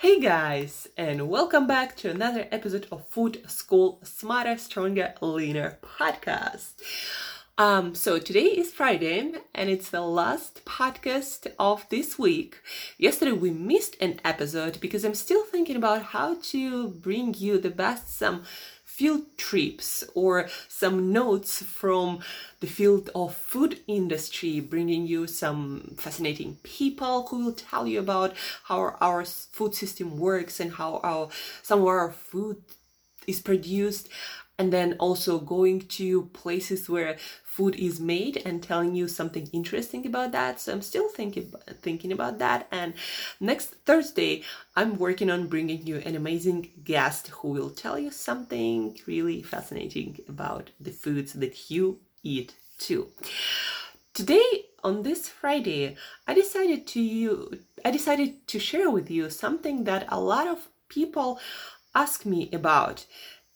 Hey guys, and welcome back to another episode of Food School Smarter, Stronger, Leaner podcast. Um, so today is Friday, and it's the last podcast of this week. Yesterday we missed an episode because I'm still thinking about how to bring you the best some field trips or some notes from the field of food industry bringing you some fascinating people who will tell you about how our food system works and how our some of our food is produced and then also going to places where food is made and telling you something interesting about that. So i'm still thinking thinking about that. And next thursday i'm working on bringing you an amazing guest who will tell you something really fascinating about the foods that you eat too. Today on this friday i decided to you i decided to share with you something that a lot of people ask me about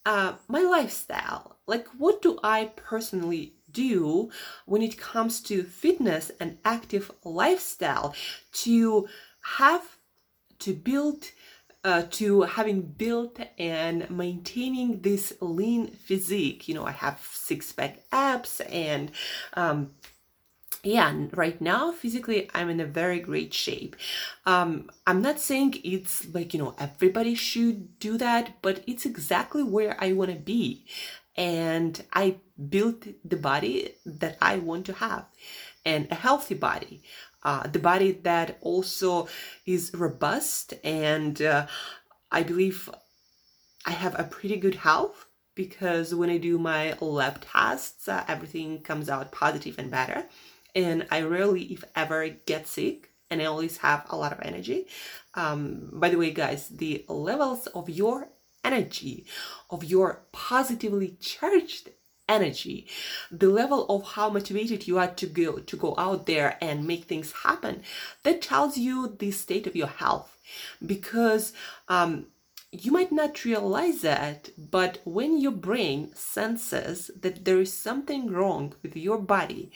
uh, my lifestyle. Like, what do I personally do when it comes to fitness and active lifestyle to have to build uh, to having built and maintaining this lean physique you know i have six pack abs and um, yeah right now physically i'm in a very great shape. Um i'm not saying it's like you know everybody should do that but it's exactly where i want to be. And i built the body that i want to have and a healthy body. Uh, the body that also is robust and uh, i believe i have a pretty good health because when i do my lab tests uh, everything comes out positive and better and I rarely, if ever, get sick and I always have a lot of energy. Um, by the way, guys, the levels of your energy, of your positively charged energy, the level of how motivated you are to go to go out there and make things happen, that tells you the state of your health. Because um, you might not realize that, but when your brain senses that there is something wrong with your body,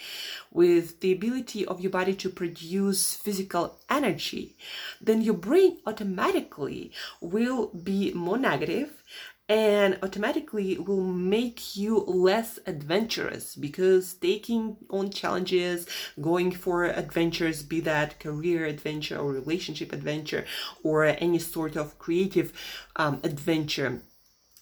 with the ability of your body to produce physical energy, then your brain automatically will be more negative and automatically will make you less adventurous because taking on challenges, going for adventures, be that career adventure or relationship adventure or any sort of creative um, adventure.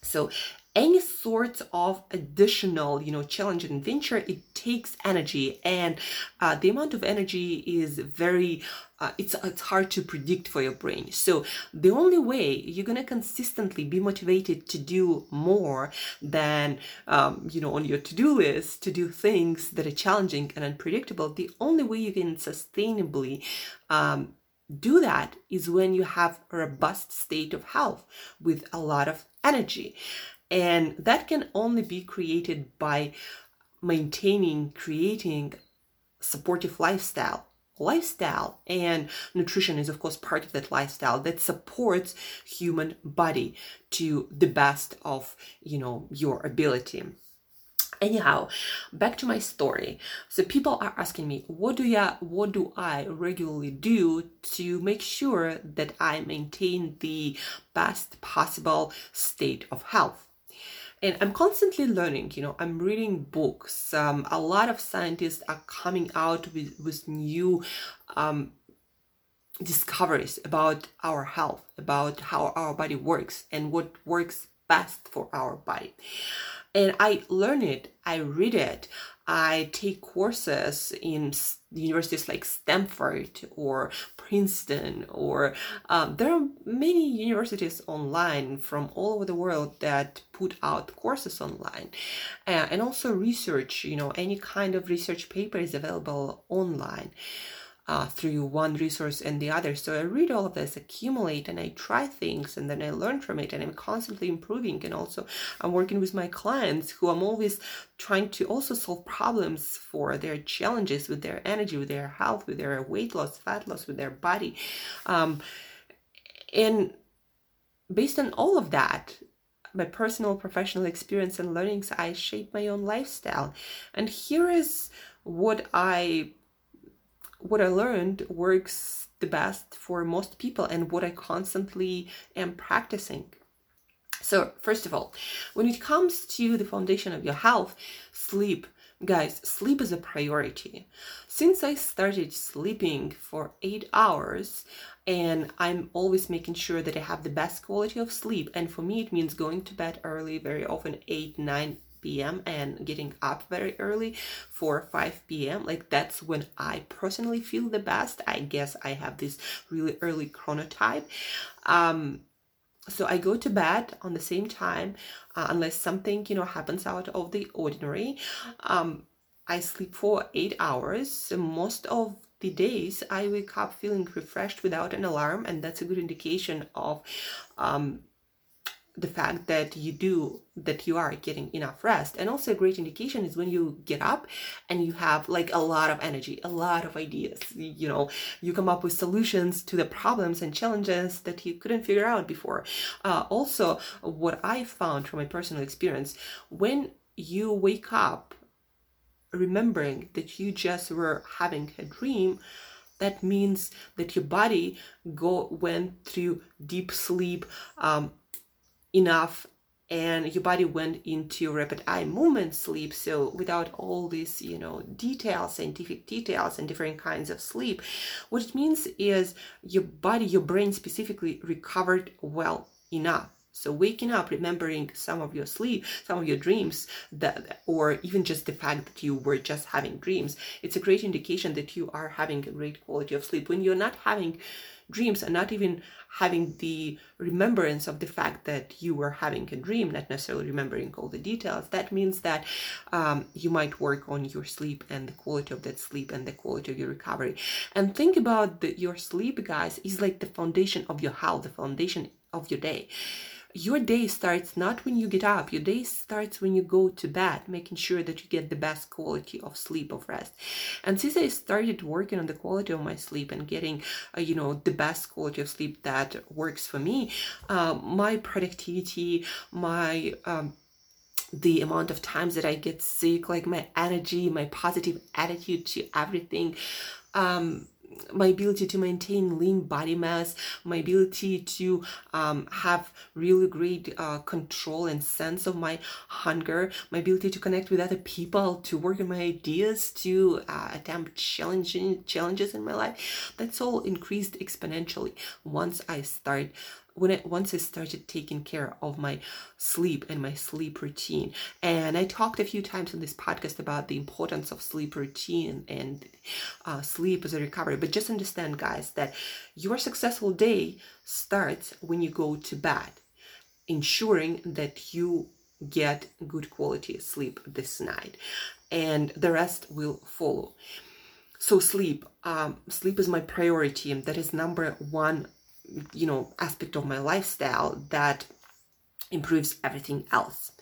So any sort of additional you know challenge and adventure it takes energy. And uh, the amount of energy is very uh, it's it's hard to predict for your brain. So the only way you're going to consistently be motivated to do more than um, you know on your to-do list to do things that are challenging and unpredictable the only way you can sustainably um, do that is when you have a robust state of health with a lot of energy and that can only be created by maintaining, creating supportive lifestyle lifestyle and nutrition is of course part of that lifestyle that supports human body to the best of you know your ability. Anyhow back to my story. So people are asking me what do ya what do i regularly do to make sure that i maintain the best possible state of health and i'm constantly learning you know i'm reading books. Um, a lot of scientists are coming out with, with new um, discoveries about our health about how our body works and what works best for our body. And i learn it i read it I take courses in universities like Stanford or Princeton, or um, there are many universities online from all over the world that put out courses online, uh, and also research. You know, any kind of research paper is available online uh, through one resource and the other. So I read all of this, accumulate, and I try things, and then I learn from it, and I'm constantly improving. And also, I'm working with my clients who I'm always trying to also solve problems for their challenges with their energy, with their health, with their weight loss, fat loss, with their body. Um, and based on all of that, my personal professional experience and learnings, I shape my own lifestyle. And here is what I what I learned works the best for most people and what I constantly am practicing. So, first of all, when it comes to the foundation of your health, sleep, guys, sleep is a priority. Since I started sleeping for eight hours, and I'm always making sure that I have the best quality of sleep, and for me, it means going to bed early, very often 8, 9 p.m. and getting up very early for 5 p.m. Like that's when I personally feel the best. I guess I have this really early chronotype. Um, so I go to bed on the same time, uh, unless something you know happens out of the ordinary. Um, I sleep for eight hours. Most of the days I wake up feeling refreshed without an alarm, and that's a good indication of um, the fact that you do that you are getting enough rest. And also a great indication is when you get up and you have like a lot of energy a lot of ideas. You know you come up with solutions to the problems and challenges that you couldn't figure out before. Uh, also what i found from my personal experience when you wake up remembering that you just were having a dream that means that your body go went through deep sleep um, enough and your body went into rapid eye movement sleep. So without all these you know details scientific details and different kinds of sleep what it means is your body your brain specifically recovered well enough. So waking up remembering some of your sleep some of your dreams that or even just the fact that you were just having dreams. It's a great indication that you are having a great quality of sleep. When you're not having dreams and not even having the remembrance of the fact that you were having a dream, not necessarily remembering all the details, that means that um, you might work on your sleep and the quality of that sleep and the quality of your recovery. And think about the, your sleep, guys, is like the foundation of your health, the foundation of your day your day starts not when you get up. Your day starts when you go to bed making sure that you get the best quality of sleep of rest. And since i started working on the quality of my sleep and getting uh, you know the best quality of sleep that works for me uh, my productivity my um, the amount of times that I get sick, like my energy, my positive attitude to everything, um, my ability to maintain lean body mass, my ability to um, have really great uh, control and sense of my hunger, my ability to connect with other people, to work on my ideas, to uh, attempt challenging challenges in my life. That's all increased exponentially once I start when I once I started taking care of my sleep and my sleep routine. And I talked a few times on this podcast about the importance of sleep routine and uh, sleep as a recovery. But just understand, guys, that your successful day starts when you go to bed, ensuring that you get good quality sleep this night, and the rest will follow. So sleep, um, sleep is my priority, that is number one you know aspect of my lifestyle that improves everything else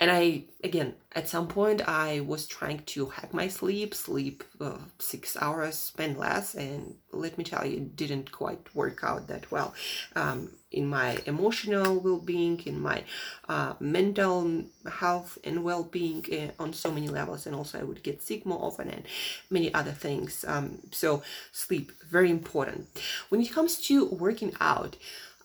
and i again at some point i was trying to hack my sleep sleep uh, six hours spend less and let me tell you it didn't quite work out that well. Um, in my emotional well-being in my uh, mental health and well-being uh, on so many levels and also i would get sick more often and many other things. Um, so sleep very important. When it comes to working out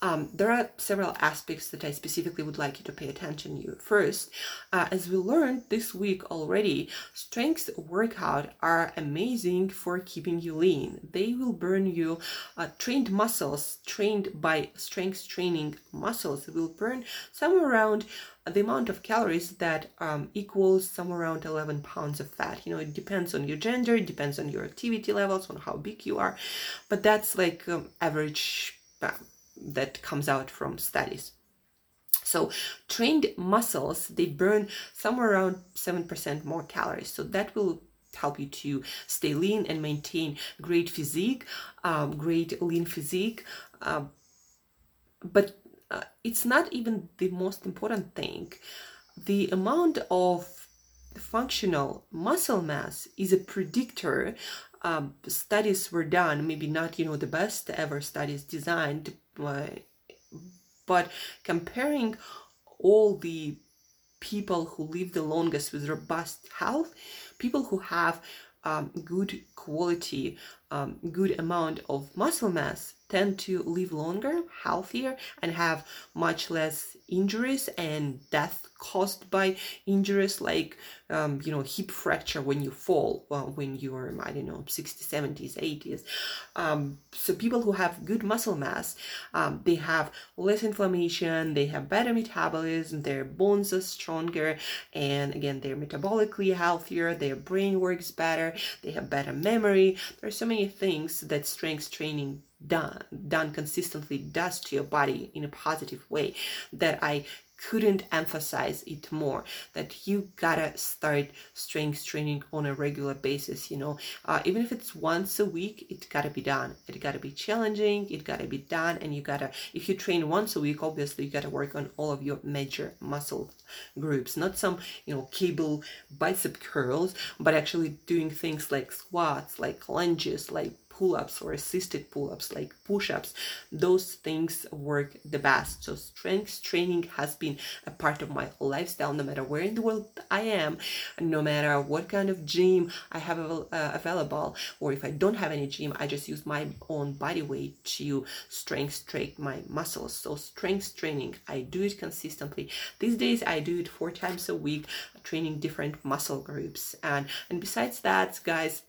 um, there are several aspects that I specifically would like you to pay attention to. First, uh, as we learned this week already, strength workout are amazing for keeping you lean. They will burn you. Uh, trained muscles, trained by strength training muscles, will burn somewhere around the amount of calories that um, equals somewhere around 11 pounds of fat. You know, it depends on your gender, it depends on your activity levels, on how big you are, but that's like um, average. That comes out from studies. So trained muscles, they burn somewhere around 7% more calories. So that will help you to stay lean and maintain great physique, um, great lean physique. Um, but uh, it's not even the most important thing. The amount of functional muscle mass is a predictor um, studies were done maybe not you know the best ever studies designed but comparing all the people who live the longest with robust health, people who have um, good quality, um, good amount of muscle mass tend to live longer, healthier, and have much less injuries and death caused by injuries like um, you know hip fracture when you fall well, when you're i don't know 60s 70s 80s um, so people who have good muscle mass um, they have less inflammation they have better metabolism their bones are stronger and again they're metabolically healthier their brain works better they have better memory. There are so many things that strength training done done consistently does to your body in a positive way that I couldn't emphasize it more that you gotta start strength training on a regular basis you know. Uh, even if it's once a week it gotta be done. It gotta be challenging it gotta be done and you gotta if you train once a week obviously you gotta work on all of your major muscle groups not some you know cable bicep curls but actually doing things like squats like lunges like pull-ups or assisted pull-ups like push-ups those things work the best. So strength training has been a part of my lifestyle. No matter where in the world i am no matter what kind of gym i have uh, available or if i don't have any gym i just use my own body weight to strength train my muscles. So strength training i do it consistently. These days i do it four times a week training different muscle groups. And and besides that guys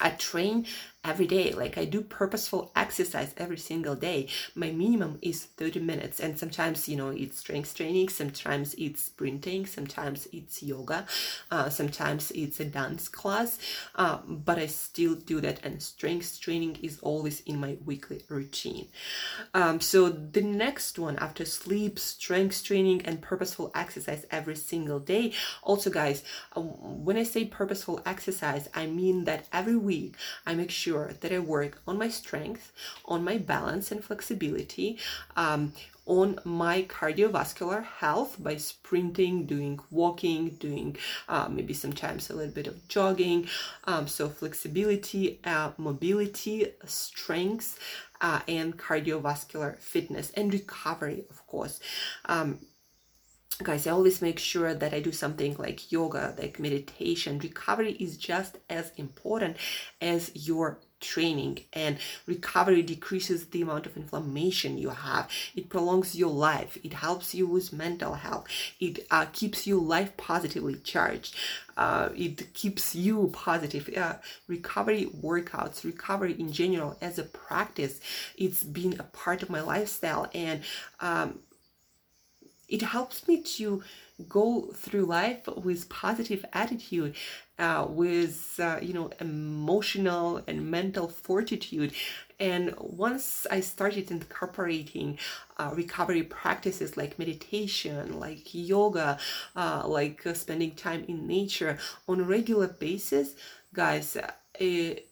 I train every day. Like i do purposeful exercise every single day. My minimum is 30 minutes and sometimes you know it's strength training sometimes it's sprinting sometimes it's yoga uh, sometimes it's a dance class uh, but i still do that and strength training is always in my weekly routine. Um, so the next one after sleep strength training and purposeful exercise every single day. Also guys uh, when i say purposeful exercise i mean that every week i make sure sure that I work on my strength, on my balance and flexibility, um, on my cardiovascular health by sprinting, doing walking, doing uh, maybe sometimes a little bit of jogging. Um, so, flexibility, uh, mobility, strength, uh, and cardiovascular fitness and recovery, of course. Um, guys i always make sure that i do something like yoga like meditation. Recovery is just as important as your training and recovery decreases the amount of inflammation you have. It prolongs your life. It helps you with mental health. It uh, keeps you life positively charged. Uh, it keeps you positive. Uh, recovery workouts recovery in general as a practice it's been a part of my lifestyle. And um, it helps me to go through life with positive attitude uh, with uh, you know emotional and mental fortitude. And once i started incorporating uh, recovery practices like meditation like yoga uh, like uh, spending time in nature on a regular basis guys uh, it,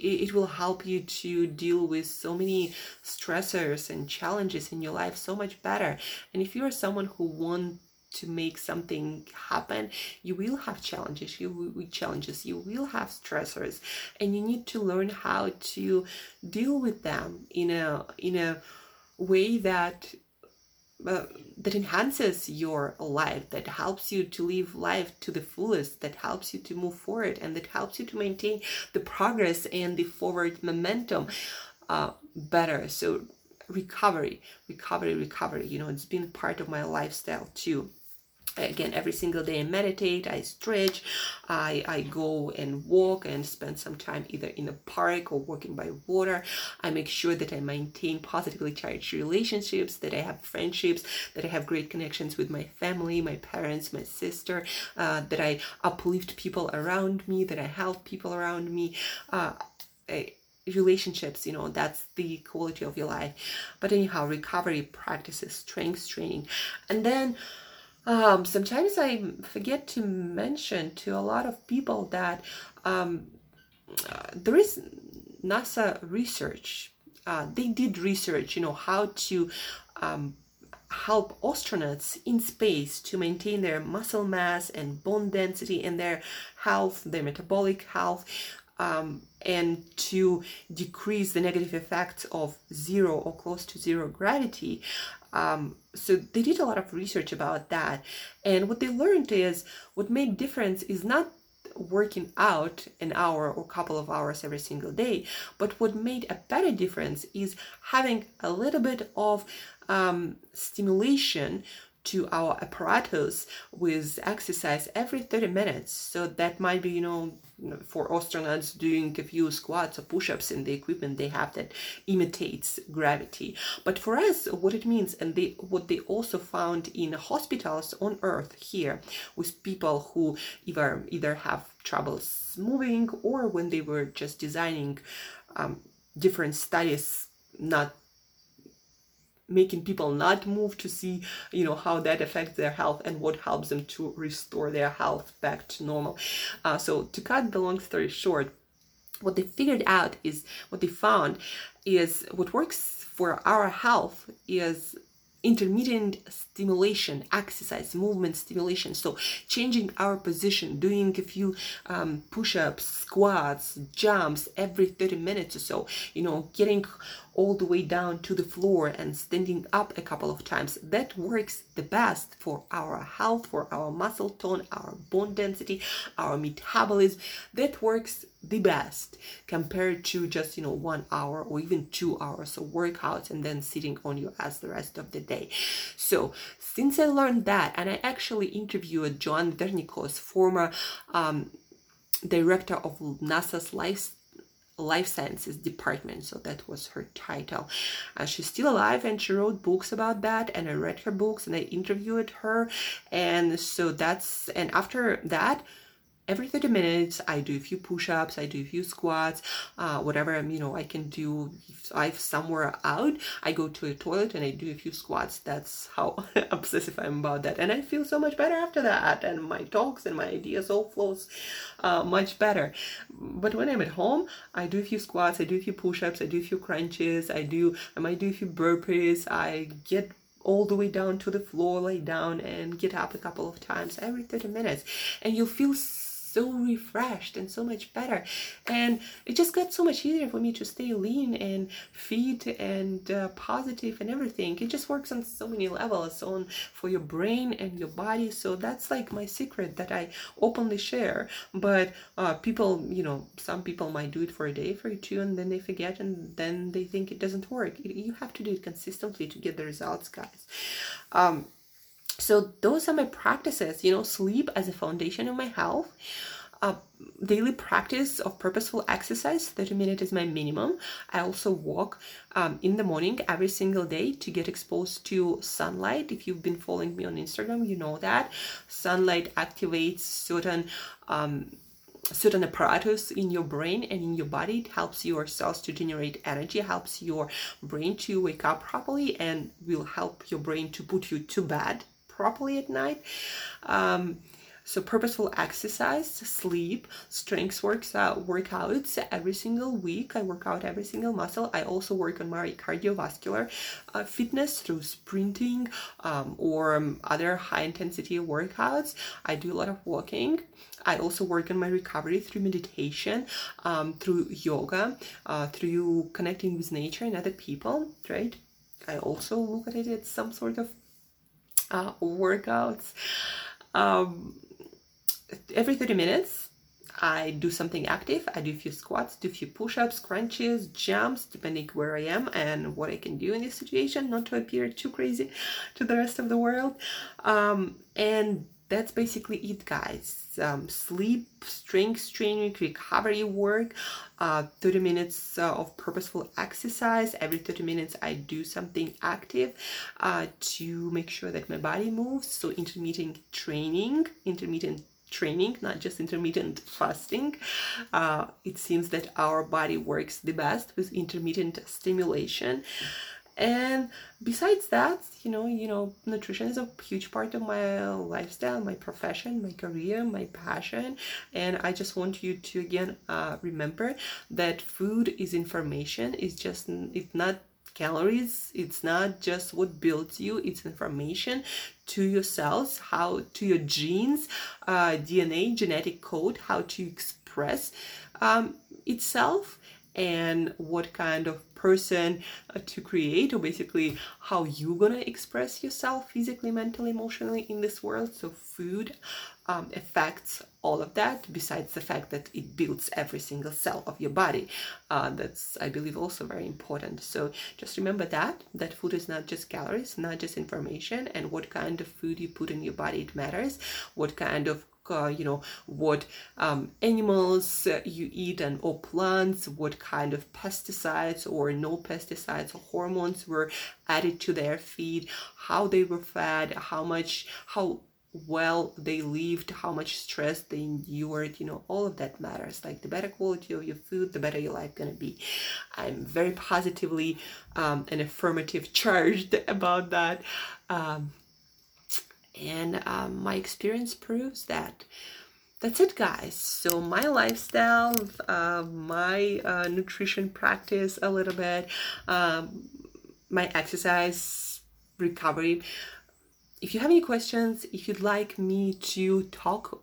it will help you to deal with so many stressors and challenges in your life so much better. And if you're someone who wants to make something happen, you will have challenges. You will challenges. You will have stressors, and you need to learn how to deal with them in a in a way that uh, that enhances your life, that helps you to live life to the fullest, that helps you to move forward, and that helps you to maintain the progress and the forward momentum uh, better. So, recovery, recovery, recovery. You know, it's been part of my lifestyle too again every single day i meditate i stretch i i go and walk and spend some time either in a park or walking by water. I make sure that i maintain positively charged relationships that i have friendships that i have great connections with my family my parents my sister uh, that i uplift people around me that i help people around me uh, I, relationships you know that's the quality of your life. But anyhow recovery practices strength training. And then um, sometimes I forget to mention to a lot of people that um, uh, there is NASA research. Uh, they did research, you know, how to um, help astronauts in space to maintain their muscle mass and bone density and their health, their metabolic health. Um, and to decrease the negative effects of zero or close to zero gravity. Um, so they did a lot of research about that, and what they learned is what made difference is not working out an hour or couple of hours every single day. But what made a better difference is having a little bit of um, stimulation to our apparatus with exercise every 30 minutes. So that might be, you know, for astronauts doing a few squats or push-ups in the equipment they have that imitates gravity. But for us, what it means, and they what they also found in hospitals on Earth here with people who either either have troubles moving or when they were just designing um, different studies not making people not move to see you know how that affects their health and what helps them to restore their health back to normal. Uh, so to cut the long story short what they figured out is what they found is what works for our health is intermittent stimulation exercise movement stimulation. So changing our position doing a few um, push-ups squats jumps every 30 minutes or so. You know getting all the way down to the floor and standing up a couple of times. That works the best for our health for our muscle tone our bone density our metabolism. That works the best compared to just you know one hour or even two hours of workouts and then sitting on your ass the rest of the day. So since i learned that and i actually interviewed joan vernikos former um, director of nasa's life life sciences department so that was her title. Uh, she's still alive and she wrote books about that and i read her books and i interviewed her. And so that's and after that every 30 minutes i do a few push-ups i do a few squats uh, whatever i'm you know i can do if i'm somewhere out i go to a toilet and i do a few squats. That's how obsessive i'm about that. And i feel so much better after that and my talks and my ideas all flows uh, much better. But when i'm at home i do a few squats i do a few push-ups i do a few crunches i do i might do a few burpees. I get all the way down to the floor, lay down and get up a couple of times every 30 minutes. And you'll feel refreshed and so much better. And it just got so much easier for me to stay lean and fit and uh, positive and everything. It just works on so many levels on for your brain and your body. So that's like my secret that I openly share. But uh, people, you know, some people might do it for a day, for two, and then they forget and then they think it doesn't work. You have to do it consistently to get the results, guys. Um, so those are my practices you know sleep as a foundation of my health. Daily practice of purposeful exercise 30 minutes is my minimum. I also walk um, in the morning every single day to get exposed to sunlight. If you've been following me on instagram you know that. Sunlight activates certain um, certain apparatus in your brain and in your body. It helps your cells to generate energy helps your brain to wake up properly and will help your brain to put you to bed properly at night. Um, so purposeful exercise, sleep, strength works out, workouts every single week. I work out every single muscle. I also work on my cardiovascular uh, fitness through sprinting um, or um, other high intensity workouts. I do a lot of walking. I also work on my recovery through meditation, um, through yoga, uh, through connecting with nature and other people, right? I also look at it as some sort of uh, workouts. Um, every 30 minutes, I do something active. I do a few squats, do a few push-ups, crunches, jumps, depending where I am and what I can do in this situation, not to appear too crazy to the rest of the world. Um, and that's basically it, guys. Um, sleep, strength training, recovery work, uh, 30 minutes uh, of purposeful exercise. Every 30 minutes, I do something active uh, to make sure that my body moves. So, intermittent training, intermittent training, not just intermittent fasting. Uh, it seems that our body works the best with intermittent stimulation and besides that you know you know nutrition is a huge part of my lifestyle my profession my career my passion. And i just want you to again uh, remember that food is information. It's just it's not calories. It's not just what builds you. It's information to your cells how to your genes uh, dna genetic code how to express um, itself and what kind of person uh, to create or basically how you're gonna express yourself physically mentally emotionally in this world. So food um, affects all of that besides the fact that it builds every single cell of your body. Uh, that's i believe also very important. So just remember that that food is not just calories not just information and what kind of food you put in your body it matters. What kind of you know what um, animals uh, you eat and or plants what kind of pesticides or no pesticides or hormones were added to their feed how they were fed how much how well they lived how much stress they endured you know all of that matters. Like the better quality of your food the better your life gonna be. I'm very positively um, and affirmative charged about that. Um, and um, my experience proves that. That's it guys. So my lifestyle uh, my uh, nutrition practice a little bit um, my exercise recovery. If you have any questions if you'd like me to talk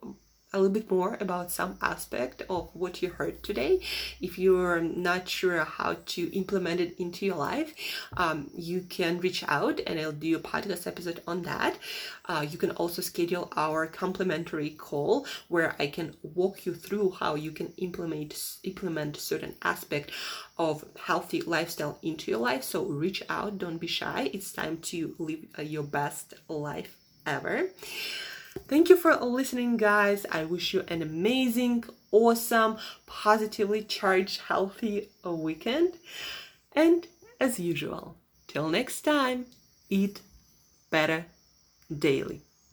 a little bit more about some aspect of what you heard today. If you're not sure how to implement it into your life, um, you can reach out and I'll do a podcast episode on that. Uh, you can also schedule our complimentary call where I can walk you through how you can implement implement certain aspect of healthy lifestyle into your life. So reach out, don't be shy. It's time to live uh, your best life ever. Thank you for listening, guys. I wish you an amazing, awesome, positively charged, healthy uh, weekend. And as usual, till next time, eat better daily.